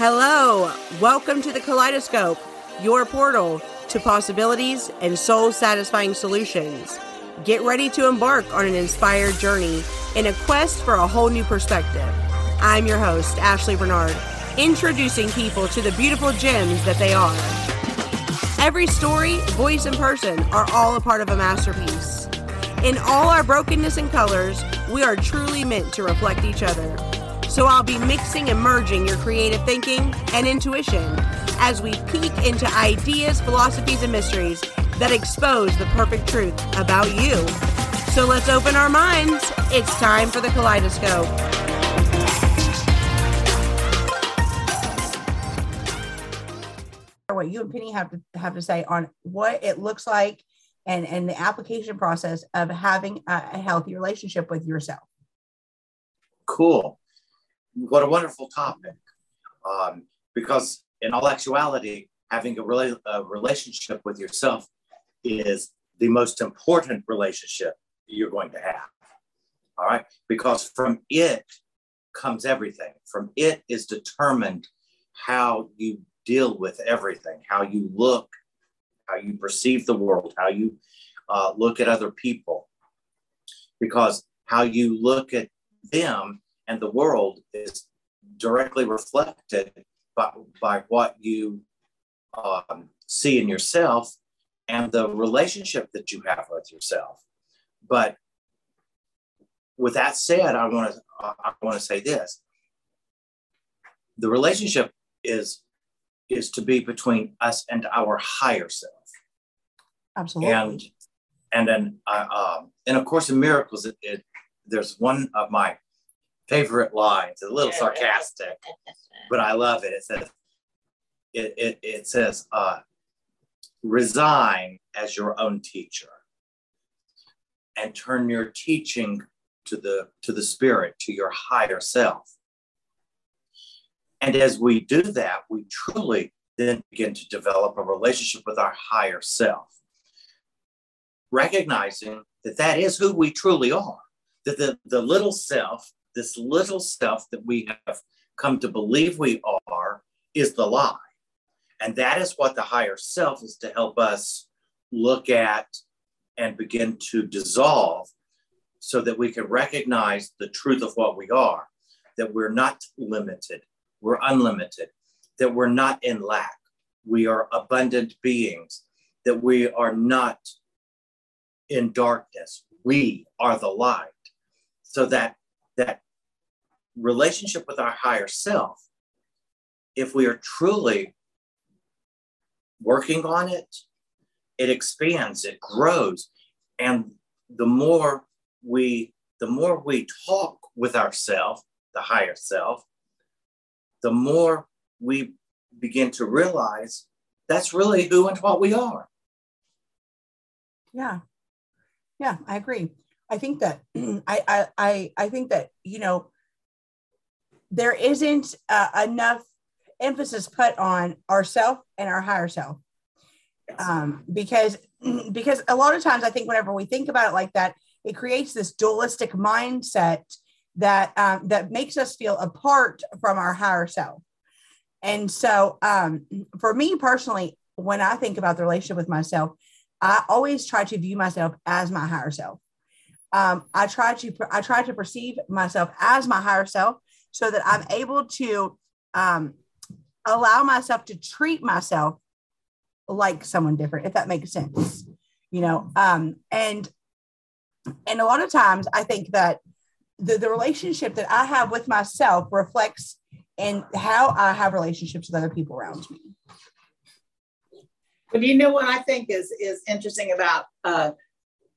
Hello, welcome to the Kaleidoscope, your portal to possibilities and soul satisfying solutions. Get ready to embark on an inspired journey in a quest for a whole new perspective. I'm your host, Ashley Bernard, introducing people to the beautiful gems that they are. Every story, voice, and person are all a part of a masterpiece. In all our brokenness and colors, we are truly meant to reflect each other. So I'll be mixing and merging your creative thinking and intuition as we peek into ideas, philosophies, and mysteries that expose the perfect truth about you. So let's open our minds. It's time for the kaleidoscope. What you and Penny have to have to say on what it looks like and and the application process of having a, a healthy relationship with yourself. Cool what a wonderful topic. Um, because in all actuality, having a, rela- a relationship with yourself is the most important relationship you're going to have. All right. Because from it comes everything. From it is determined how you deal with everything, how you look, how you perceive the world, how you uh, look at other people. Because how you look at them and the world is directly reflected by, by what you um, see in yourself and the relationship that you have with yourself. But with that said, I want to I want to say this: the relationship is is to be between us and our higher self. Absolutely. And and then, uh, um, and of course, in miracles, it, it, there's one of my favorite lines. It's a little sarcastic, but I love it. It says, it, it, it says, uh, resign as your own teacher and turn your teaching to the to the spirit to your higher self and as we do that we truly then begin to develop a relationship with our higher self recognizing that that is who we truly are that the, the little self this little self that we have come to believe we are is the lie. And that is what the higher self is to help us look at and begin to dissolve so that we can recognize the truth of what we are that we're not limited, we're unlimited, that we're not in lack, we are abundant beings, that we are not in darkness, we are the light. So that that relationship with our higher self, if we are truly working on it, it expands, it grows. And the more we the more we talk with ourself, the higher self, the more we begin to realize that's really who and what we are. Yeah. Yeah, I agree. I think that I I I think that you know there isn't uh, enough emphasis put on ourself and our higher self um, because because a lot of times I think whenever we think about it like that, it creates this dualistic mindset that um, that makes us feel apart from our higher self. And so, um, for me personally, when I think about the relationship with myself, I always try to view myself as my higher self. Um, I try to I try to perceive myself as my higher self, so that I'm able to um, allow myself to treat myself like someone different, if that makes sense. You know, um, and and a lot of times I think that the, the relationship that I have with myself reflects in how I have relationships with other people around me. But you know what I think is is interesting about uh,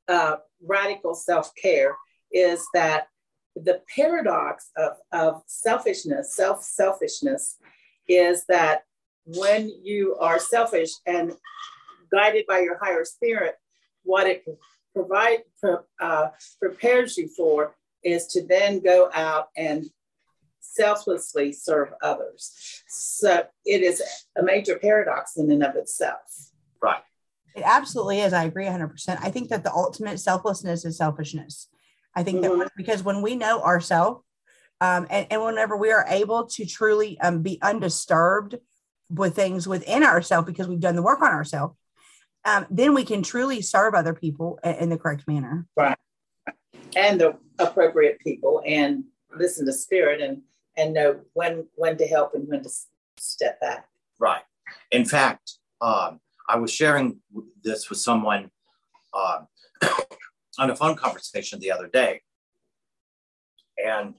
uh, radical self care is that the paradox of, of selfishness, self selfishness, is that when you are selfish and guided by your higher spirit, what it provide uh, prepares you for is to then go out and selflessly serve others. So it is a major paradox in and of itself. Right. It absolutely is. I agree 100%. I think that the ultimate selflessness is selfishness. I think mm-hmm. that because when we know ourselves, Um, and, and whenever we are able to truly um, be undisturbed with things within ourselves because we've done the work on ourselves, um, then we can truly serve other people in, in the correct manner. Right. And the appropriate people and listen to spirit and and know when when to help and when to step back. Right. In fact, um, I was sharing this with someone uh, on a phone conversation the other day, and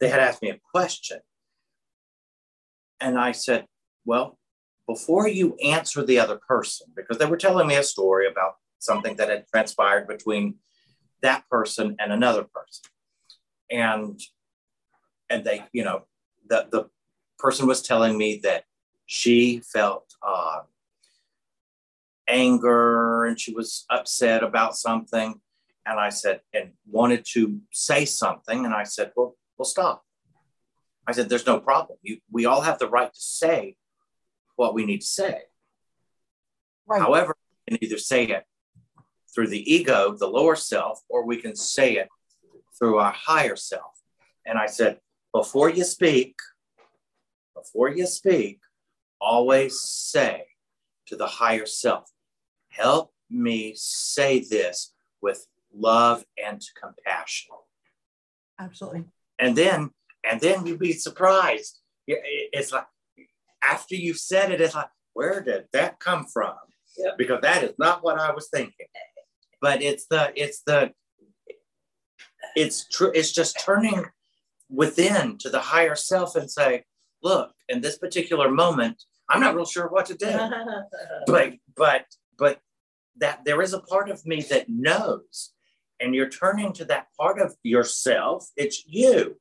they had asked me a question, and I said, "Well, before you answer the other person, because they were telling me a story about something that had transpired between that person and another person, and and they, you know, the the person was telling me that she felt uh, anger and she was upset about something. And I said, and wanted to say something. And I said, well, well, stop. I said, there's no problem. You, we all have the right to say what we need to say. Right. However, we can either say it through the ego, the lower self, or we can say it through our higher self. And I said, before you speak, before you speak, always say to the higher self, help me say this with love and compassion. Absolutely. And then, and then you'd be surprised. It's like after you've said it, it's like, where did that come from? Yep. Because that is not what I was thinking. But it's the, it's the, it's true. It's just turning within to the higher self and say, look, in this particular moment, I'm not real sure what to do. but but but that there is a part of me that knows. And you're turning to that part of yourself, it's you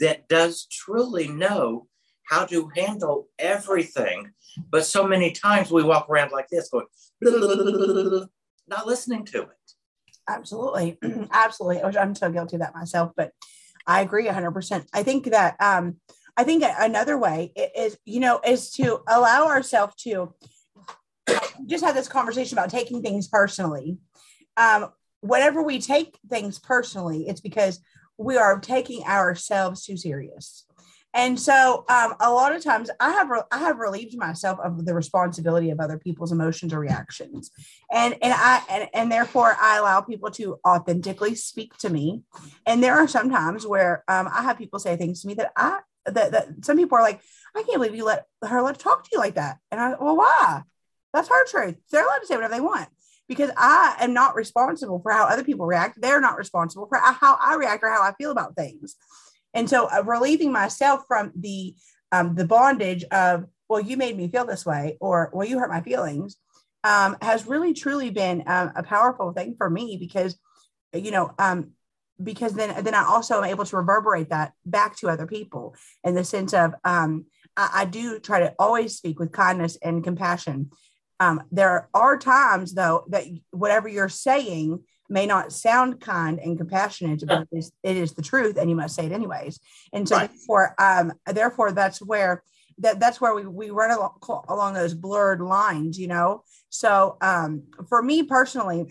that does truly know how to handle everything. But so many times we walk around like this, going, not listening to it. Absolutely. Absolutely. I'm so guilty of that myself, but I agree 100%. I think that, um, I think another way is, you know, is to allow ourselves to just have this conversation about taking things personally. Um, whenever we take things personally, it's because we are taking ourselves too serious. And so, um, a lot of times, I have re- I have relieved myself of the responsibility of other people's emotions or reactions, and and I and, and therefore I allow people to authentically speak to me. And there are some times where um, I have people say things to me that I that, that some people are like, I can't believe you let her let talk to you like that. And I well, why? That's her truth. They're allowed to say whatever they want because I am not responsible for how other people react. They're not responsible for how I react or how I feel about things. And so uh, relieving myself from the um, the bondage of, well, you made me feel this way, or well, you hurt my feelings, um, has really truly been um, a powerful thing for me because, you know, um, because then then I also am able to reverberate that back to other people in the sense of um, I, I do try to always speak with kindness and compassion. Um, there are times though that whatever you're saying may not sound kind and compassionate, but it is, it is the truth, and you must say it anyways. And so, right. therefore, um, therefore, that's where that that's where we we run along, along those blurred lines, you know. So, um, for me personally,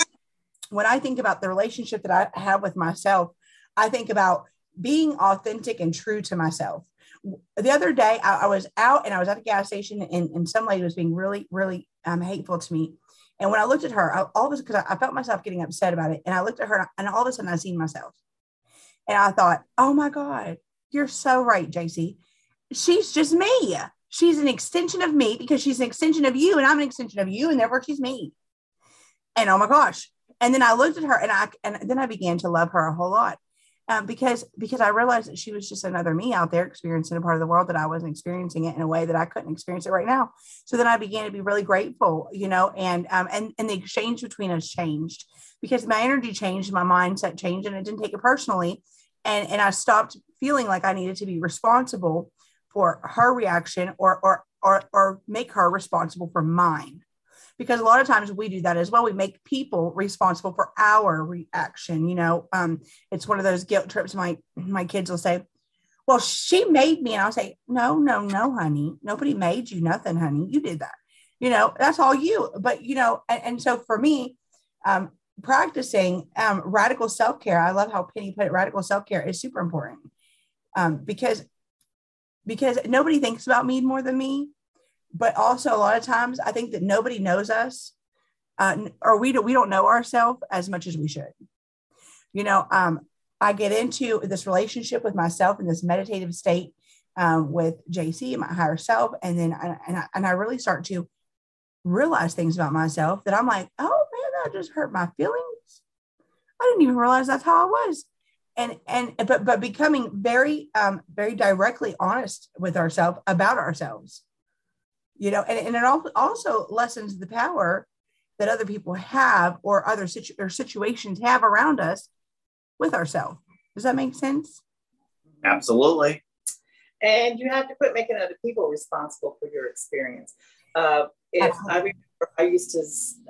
when I think about the relationship that I have with myself, I think about being authentic and true to myself. The other day, I, I was out and I was at a gas station, and, and some lady was being really, really um, hateful to me. And when I looked at her, I, all of a because I, I, felt myself getting upset about it, and I looked at her, and all of a sudden, I seen myself, and I thought, "Oh my God, you're so right, JC. She's just me. She's an extension of me because she's an extension of you, and I'm an extension of you, and therefore she's me." And oh my gosh! And then I looked at her, and I and then I began to love her a whole lot um, because because I realized that she was just another me out there experiencing a part of the world that I wasn't experiencing it in a way that I couldn't experience it right now. So then I began to be really grateful, you know, and um, and and the exchange between us changed because my energy changed, my mindset changed, and I didn't take it personally, and and I stopped feeling like I needed to be responsible for her reaction or or or or make her responsible for mine because a lot of times we do that as well. We make people responsible for our reaction. You know, um, it's one of those guilt trips. My my kids will say, "Well, she made me," and I'll say, "No, no, no, honey. Nobody made you nothing, honey. You did that. You know, that's all you." But you know, and, and so for me, um, practicing um, radical self care. I love how Penny put it. Radical self care is super important. um, because because nobody thinks about me more than me but also a lot of times i think that nobody knows us uh, or we don't we don't know ourselves as much as we should. You know um, i get into this relationship with myself in this meditative state um, with jc my higher self and then I, and, I, and i really start to realize things about myself that i'm like oh man that just hurt my feelings. I didn't even realize that's how i was. And and but but becoming very um very directly honest with ourselves about ourselves you know and, and it also lessens the power that other people have or other situ- or situations have around us with ourselves. Does that make sense? Absolutely. And you have to quit making other people responsible for your experience. Uh, if i remember i used to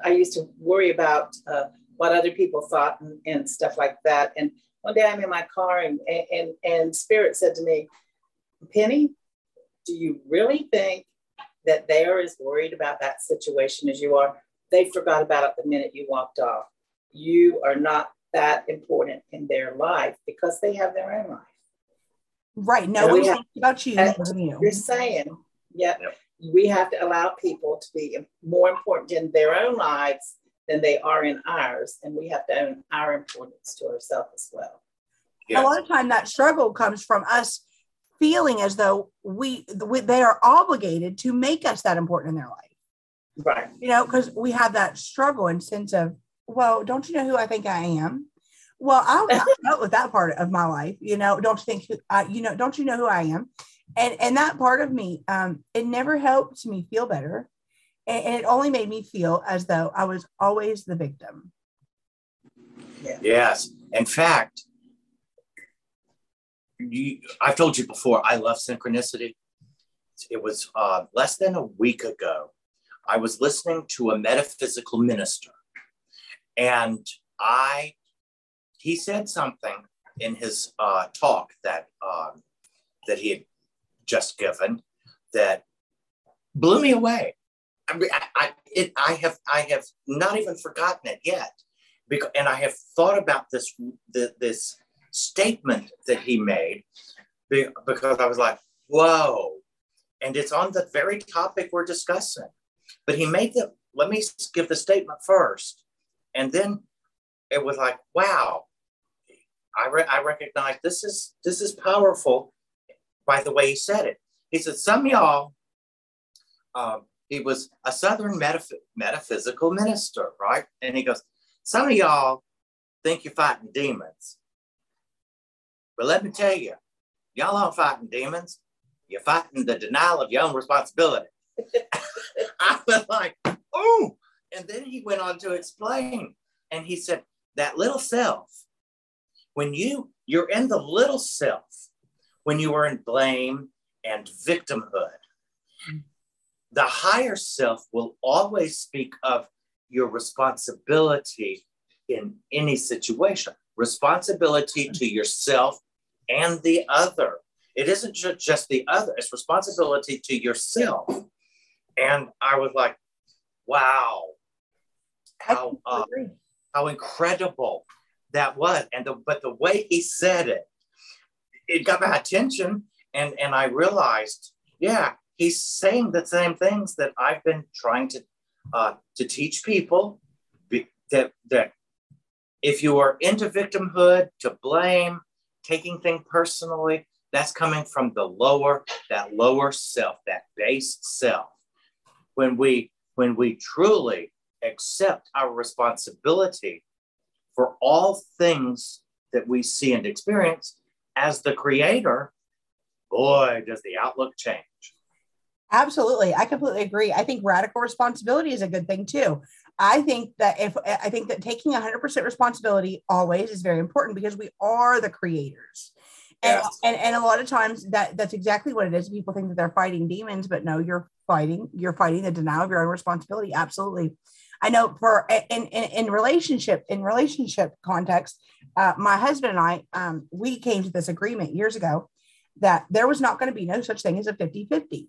i used to worry about uh, what other people thought and, and stuff like that. And one day I'm in my car and, and, and Spirit said to me, Penny, do you really think that they are as worried about that situation as you are? They forgot about it the minute you walked off. You are not that important in their life because they have their own life. Right. No one's thinking about you. you. You're saying, yeah, yep. we have to allow people to be more important in their own lives than they are in ours. And we have to own our importance to ourselves as well. Yes. A lot of time that struggle comes from us feeling as though we, we they are obligated to make us that important in their life. Right. You know, because we have that struggle and sense of, well, don't you know who I think I am? Well, I'll, dealt with that part of my life. You know, don't you think, uh, you know, don't you know who I am? And and that part of me, um, it never helped me feel better and, it only made me feel as though I was always the victim. Yeah. Yes. In fact, you, I've told you before, I love synchronicity. It was uh, less than a week ago. I was listening to a metaphysical minister, and I he said something in his uh, talk that um, that he had just given that blew me away. I, mean, I, I, it, I have I have not even forgotten it yet, because and I have thought about this the, this statement that he made because I was like, whoa, and it's on the very topic we're discussing. But he made the let me give the statement first, and then it was like, wow, I re- I recognize this is this is powerful by the way he said it. He said some y'all um, he was a Southern metaph- metaphysical minister, right? And he goes, Some of y'all think you're fighting demons. But let me tell you, y'all aren't fighting demons. You're fighting the denial of your own responsibility. I was like, oh. And then he went on to explain. And he said, that little self, when you you're in the little self, when you are in blame and victimhood, the higher self will always speak of your responsibility in any situation, responsibility to yourself and the other. It isn't just the other, it's responsibility to yourself. And I was like, wow, how, uh, how incredible that was. And the, but the way he said it, it got my attention. And, and I realized, yeah, he's saying the same things that I've been trying to uh, to teach people that that if you are into victimhood, to blame, taking things personally, that's coming from the lower that lower self, that base self. When we when we truly accept our responsibility for all things that we see and experience as the creator, boy, does the outlook change. Absolutely. I completely agree. I think radical responsibility is a good thing too. I think that if I think that taking 100% responsibility always is very important because we are the creators. And, yes. and, and a lot of times that that's exactly what it is. People think that they're fighting demons, but no, you're fighting, you're fighting the denial of your own responsibility. Absolutely. I know for in, in, in relationship, in relationship context, uh, my husband and I, um, we came to this agreement years ago that there was not going to be no such thing as a 50 50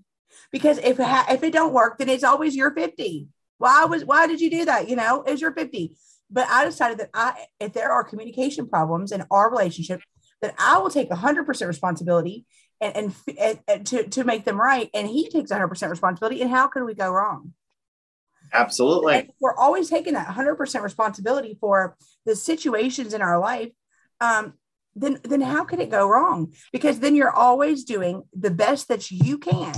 because if it ha- if it don't work, then it's always your 50. Why was why did you do that? You know, it's your 50. But I decided that I if there are communication problems in our relationship, that I will take 100% responsibility and, and, and, and to, to make them right. And he takes 100% responsibility. And how can we go wrong? Absolutely. And we're always taking that 100% responsibility for the situations in our life. Um, then, then how can it go wrong? Because then you're always doing the best that you can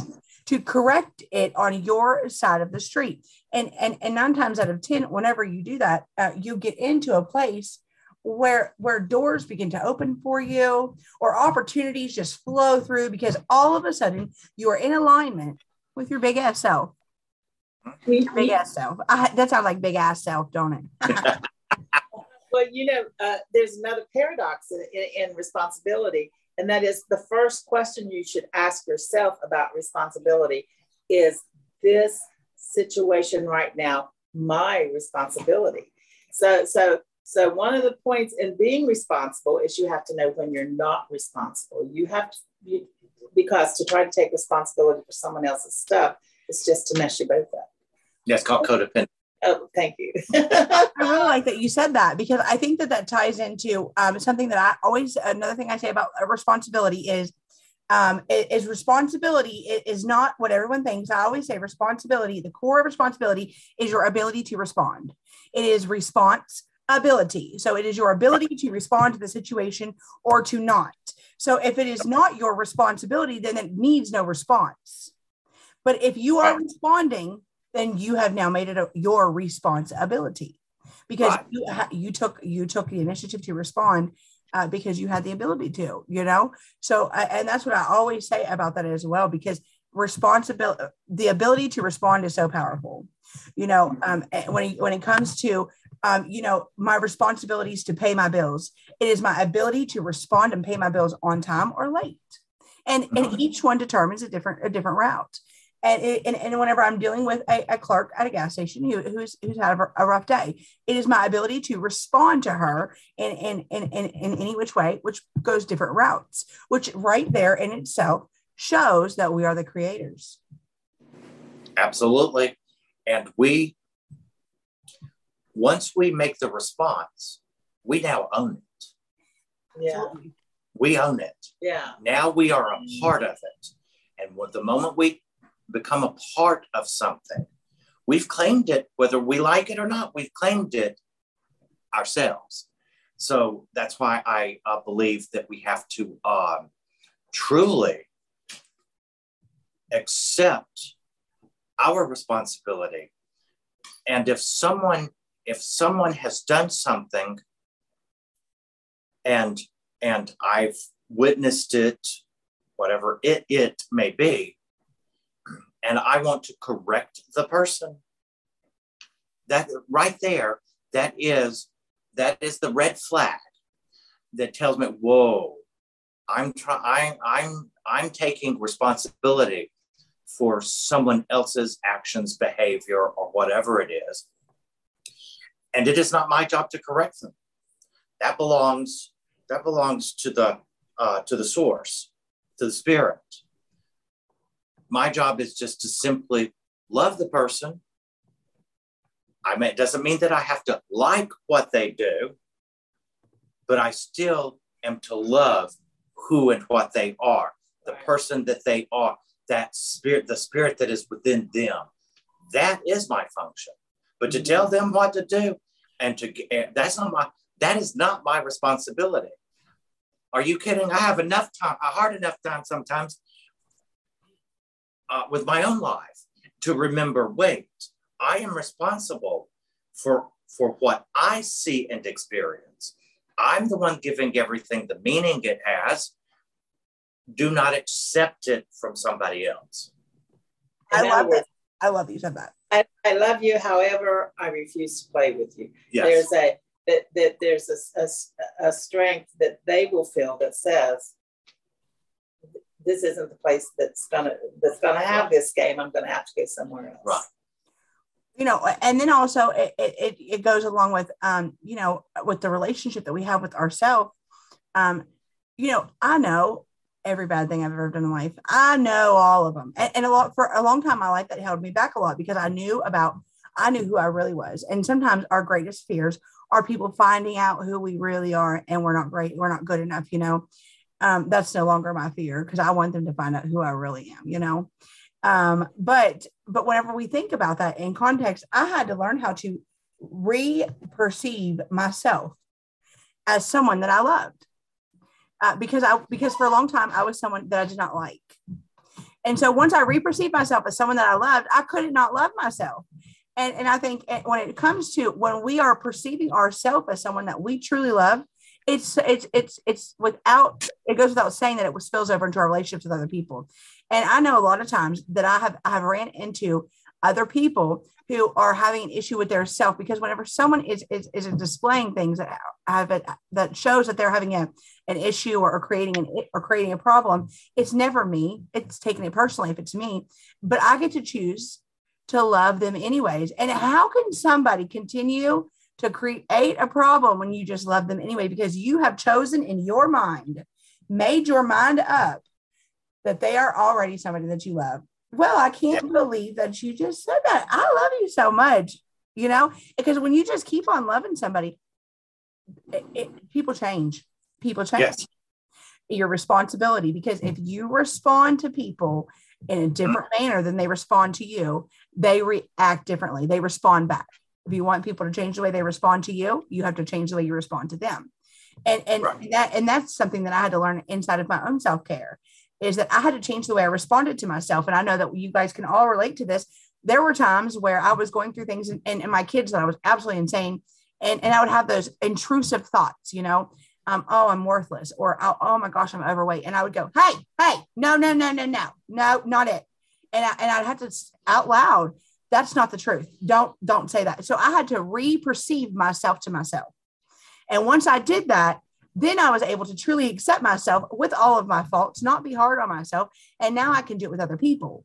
to correct it on your side of the street. And and and nine times out of ten, whenever you do that, uh, you get into a place where where doors begin to open for you or opportunities just flow through because all of a sudden you are in alignment with your big ass self. Big ass self. I, that sounds like big ass self don't it? Well you know uh, there's another paradox in, in, in responsibility and that is the first question you should ask yourself about responsibility is this situation right now my responsibility so so so one of the points in being responsible is you have to know when you're not responsible. You have to, you, because to try to take responsibility for someone else's stuff is just to mess you both up. Yeah, it's called codependent. Oh, thank you. I really like that you said that because I think that that ties into um, something that I always, another thing I say about responsibility is um, is responsibility is not what everyone thinks. I always say responsibility, the core of responsibility is your ability to respond. It is response ability. So it is your ability to respond to the situation or to not. So if it is not your responsibility, then it needs no response. But if you are responding, then you have now made it a, your responsibility because right. you, you took you took the initiative to respond uh, because you had the ability to, you know. So and that's what I always say about that as well because responsibility, the ability to respond is so powerful. You know, um, when when it comes to um, you know, my responsibilities to pay my bills. It is my ability to respond and pay my bills on time or late. And, and mm-hmm. each one determines a different, a different route. And, it, and, and whenever I'm dealing with a, a clerk at a gas station who, who's, who's had a, a, rough day, it is my ability to respond to her in, in, in, in, in any which way, which goes different routes, which right there in itself shows that we are the creators. Absolutely. And we once we make the response, we now own it. Yeah. We own it. Yeah. Now we are a part of it. And what the moment we become a part of something, we've claimed it, whether we like it or not, we've claimed it ourselves. So that's why I uh, believe that we have to um, truly accept our responsibility. And if someone if someone has done something and and I've witnessed it, whatever it it may be, and I want to correct the person, that right there, that is that is the red flag that tells me, whoa, I'm trying, I'm I'm I'm taking responsibility for someone else's actions, behavior, or whatever it is and it is not my job to correct them. That belongs that belongs to the uh, to the source, to the spirit. My job is just to simply love the person. I mean, it doesn't mean that I have to like what they do, but I still am to love who and what they are, the person that they are, that spirit, the spirit that is within them. That is my function. But to tell mm-hmm. them what to do, and to get eh, that's not my that is not my responsibility. Are you kidding? I have enough time, a hard enough time sometimes uh, with my own life to remember. Wait, I am responsible for for what I see and experience. I'm the one giving everything the meaning it has. Do not accept it from somebody else. I love it. I love you said that. I, I love you. However, I refuse to play with you. Yes. There's a that, that there's a, a, a strength that they will feel that says this isn't the place that's gonna that's gonna have right. this game. I'm gonna have to go somewhere else. Right. You know, and then also it, it, it goes along with um, you know, with the relationship that we have with ourselves. Um, you know, I know every bad thing I've ever done in life. I know all of them. And, and, a lot for a long time in my life that held me back a lot because I knew about I knew who I really was. And sometimes our greatest fears are people finding out who we really are and we're not great, we're not good enough, you know. Um, that's no longer my fear because I want them to find out who I really am, you know. Um, but but whenever we think about that in context, I had to learn how to re-perceive myself as someone that I loved. Uh, because I because for a long time I was someone that I did not like. And so once I re-perceived myself as someone that I loved, I could not love myself. And, and I think when it comes to when we are perceiving ourselves as someone that we truly love, it's it's it's it's without it goes without saying that it spills over into our relationships with other people. And I know a lot of times that I have I have ran into other people who are having an issue with their self because whenever someone is is, is displaying things that have it, that shows that they're having a, an issue or, or creating an or creating a problem it's never me. It's taking it personally if it's me. But i get to choose to love them anyways. And how can somebody continue to create a problem when you just love them anyway because you have chosen in your mind made your mind up that they are already somebody that you love well, I can't believe that you just said that. I love you so much, you know, because when you just keep on loving somebody, it, it, people change. People change. Yes. Your responsibility, because if you respond to people in a different manner than they respond to you, they react differently. They respond back. If you want people to change the way they respond to you, you have to change the way you respond to them. And and right. that and that's something that I had to learn inside of my own self care is that I had to change the way I responded to myself. And I know that you guys can all relate to this. There were times where I was going through things and, and, and my kids that I was absolutely insane. And, and I would have those intrusive thoughts, you know, um, oh, I'm worthless, or oh, oh my gosh, I'm overweight. And I would go, hey, hey, no, no, no, no, no, no, not it. And I, and I'd have to out loud, that's not the truth. Don't, don't say that. So I had to re-perceive myself to myself. And once I did that, then I was able to truly accept myself with all of my faults, not be hard on myself. And now I can do it with other people.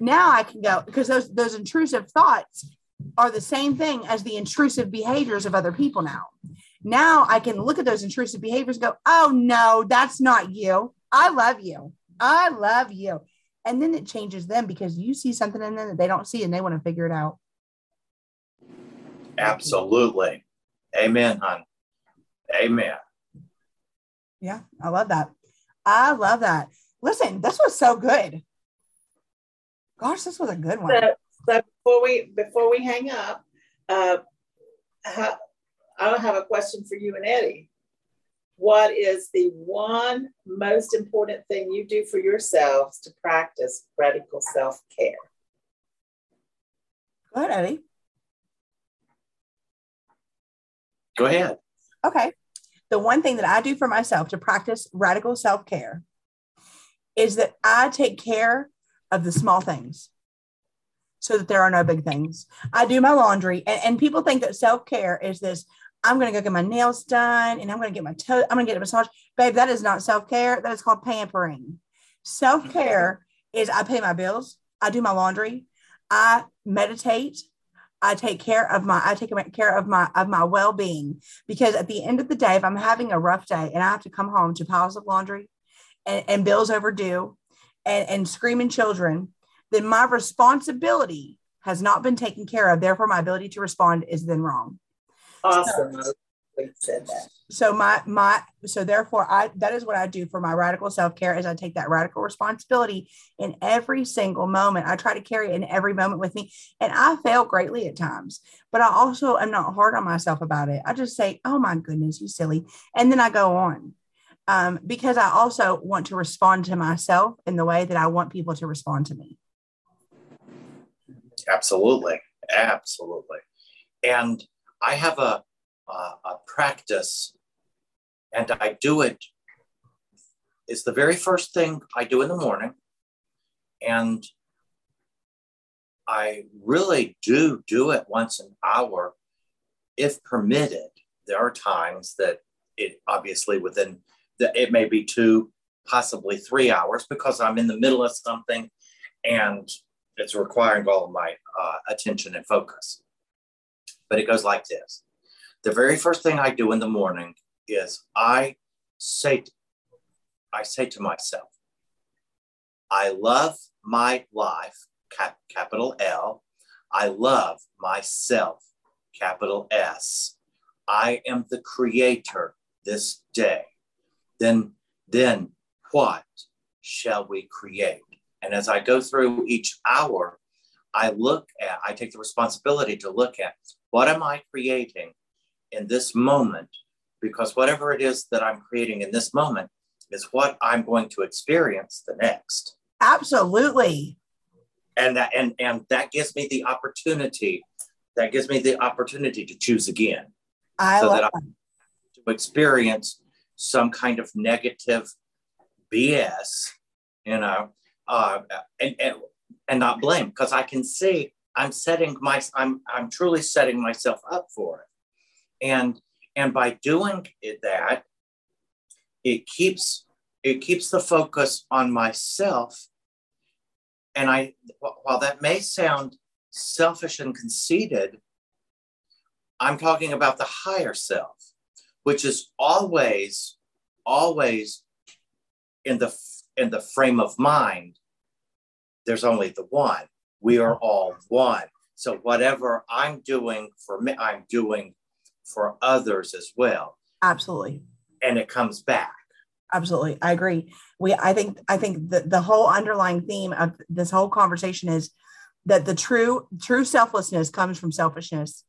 Now I can go because those those intrusive thoughts are the same thing as the intrusive behaviors of other people now. Now I can look at those intrusive behaviors go, oh no, that's not you. I love you. I love you. And then it changes them because you see something in them that they don't see and they want to figure it out. Absolutely. Amen, hon. Amen. Yeah, I love that. I love that. Listen, this was so good. Gosh, this was a good one. So, so before we before we hang up, uh, how, I have a question for you and Eddie. What is the one most important thing you do for yourselves to practice radical self care? Go ahead, Eddie. Go ahead. Okay the one thing that I do for myself to practice radical self care is that I take care of the small things so that there are no big things. I do my laundry, and, and people think that self care is this I'm going to go get my nails done and I'm going to get my toe, I'm going to get a massage. Babe, that is not self care. That is called pampering. Self care is I pay my bills, I do my laundry, I meditate, I take care of my I take care of my of my well-being because at the end of the day, if I'm having a rough day and I have to come home to piles of laundry and, and bills overdue and, and screaming children, then my responsibility has not been taken care of. Therefore, my ability to respond is then wrong. Awesome. So, said that. So my my so therefore I that is what I do for my radical self-care is I take that radical responsibility in every single moment. I try to carry it in every moment with me. And I fail greatly at times, but I also am not hard on myself about it. I just say, oh my goodness, you silly. And then I go on. Um, because I also want to respond to myself in the way that I want people to respond to me. Absolutely. Absolutely. And I have a uh, a practice, and I do it. It's the very first thing I do in the morning, and I really do do it once an hour, if permitted. There are times that it obviously within the, it may be two, possibly three hours because I'm in the middle of something, and it's requiring all of my uh, attention and focus. But it goes like this the very first thing I do in the morning is I say, I say to myself, I love my life, cap, capital L. I love myself, capital S. I am the creator this day, then, then what shall we create? And as I go through each hour, I look at, I take the responsibility to look at what am I creating in this moment? Because whatever it is that I'm creating in this moment is what I'm going to experience the next. Absolutely. And that and and that gives me the opportunity, that gives me the opportunity to choose again. I so love that, that. to experience some kind of negative BS, you know, uh, and, and and not blame because I can see I'm setting my I'm I'm truly setting myself up for it, and and by doing it that, it keeps it keeps the focus on myself, and I while that may sound selfish and conceited, I'm talking about the higher self, which is always always in the in the frame of mind there's only the one we are all one. So whatever i'm doing for me i'm doing for others as well. Absolutely. And it comes back. Absolutely. I agree. We i think i think the, the whole underlying theme of this whole conversation is that the true true selflessness comes from selfishness.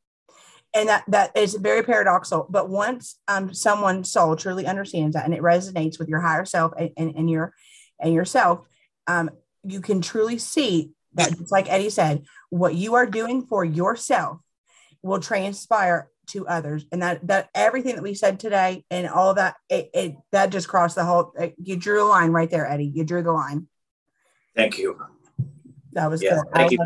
And that that is very paradoxical but once um someone's soul truly understands that and it resonates with your higher self and, and, and your and yourself um you can truly see that just like eddie said what you are doing for yourself will transpire to others and that that everything that we said today and all that it, it that just crossed the whole you drew a line right there eddie you drew the line thank you that was yeah, good thank you.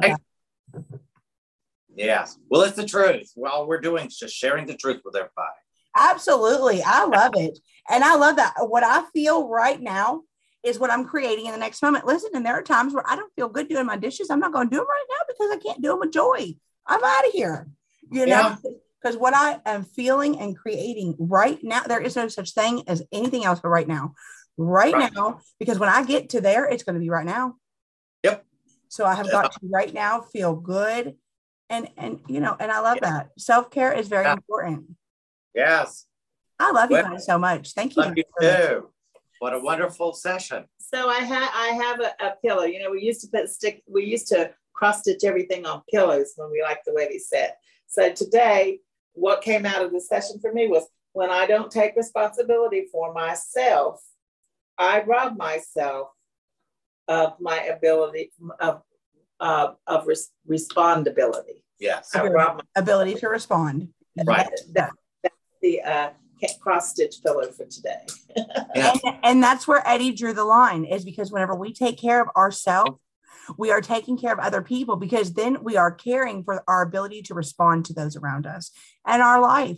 Yes. Well, it's the truth. All we're doing is just sharing the truth with everybody. Absolutely. I love it. And I love that. What I feel right now is what I'm creating in the next moment. Listen, and there are times where I don't feel good doing my dishes. I'm not going to do them right now because I can't do them with joy. I'm out of here. You know, because what I am feeling and creating right now, there is no such thing as anything else but right now. Right, right. now, because when I get to there, it's going to be right now. Yep. So I have got to right now feel good and and you know and i love yeah. that self-care is very yeah. important yes i love you guys so much thank you, love you too. What a wonderful session so i had i have a, a, pillow you know we used to put stick we used to cross stitch everything on pillows when we liked the way they sit so today what came out of the session for me was when i don't take responsibility for myself i rob myself of my ability of uh, of res- respondability. Yes. Ability to respond. Right. That, that, that's the uh, cross stitch pillow for today. yeah. and, and that's where Eddie drew the line is because whenever we take care of ourselves, we are taking care of other people because then we are caring for our ability to respond to those around us and our life.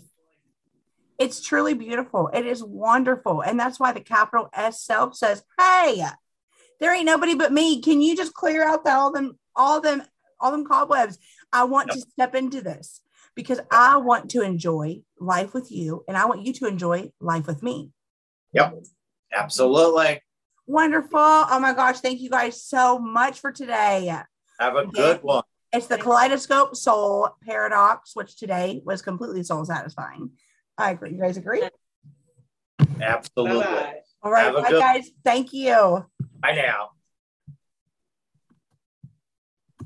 It's truly beautiful. It is wonderful. And that's why the capital S self says, Hey, there ain't nobody but me. Can you just clear out the, all them all them all them cobwebs. I want yep. to step into this because I want to enjoy life with you and I want you to enjoy life with me. Yep. Absolutely. Wonderful. Oh my gosh. Thank you guys so much for today. Have a good one. It's the Kaleidoscope Soul Paradox, which today was completely soul satisfying. I agree. You guys agree? Absolutely. Bye-bye. All right. Bye, guys. Thank you. Bye now.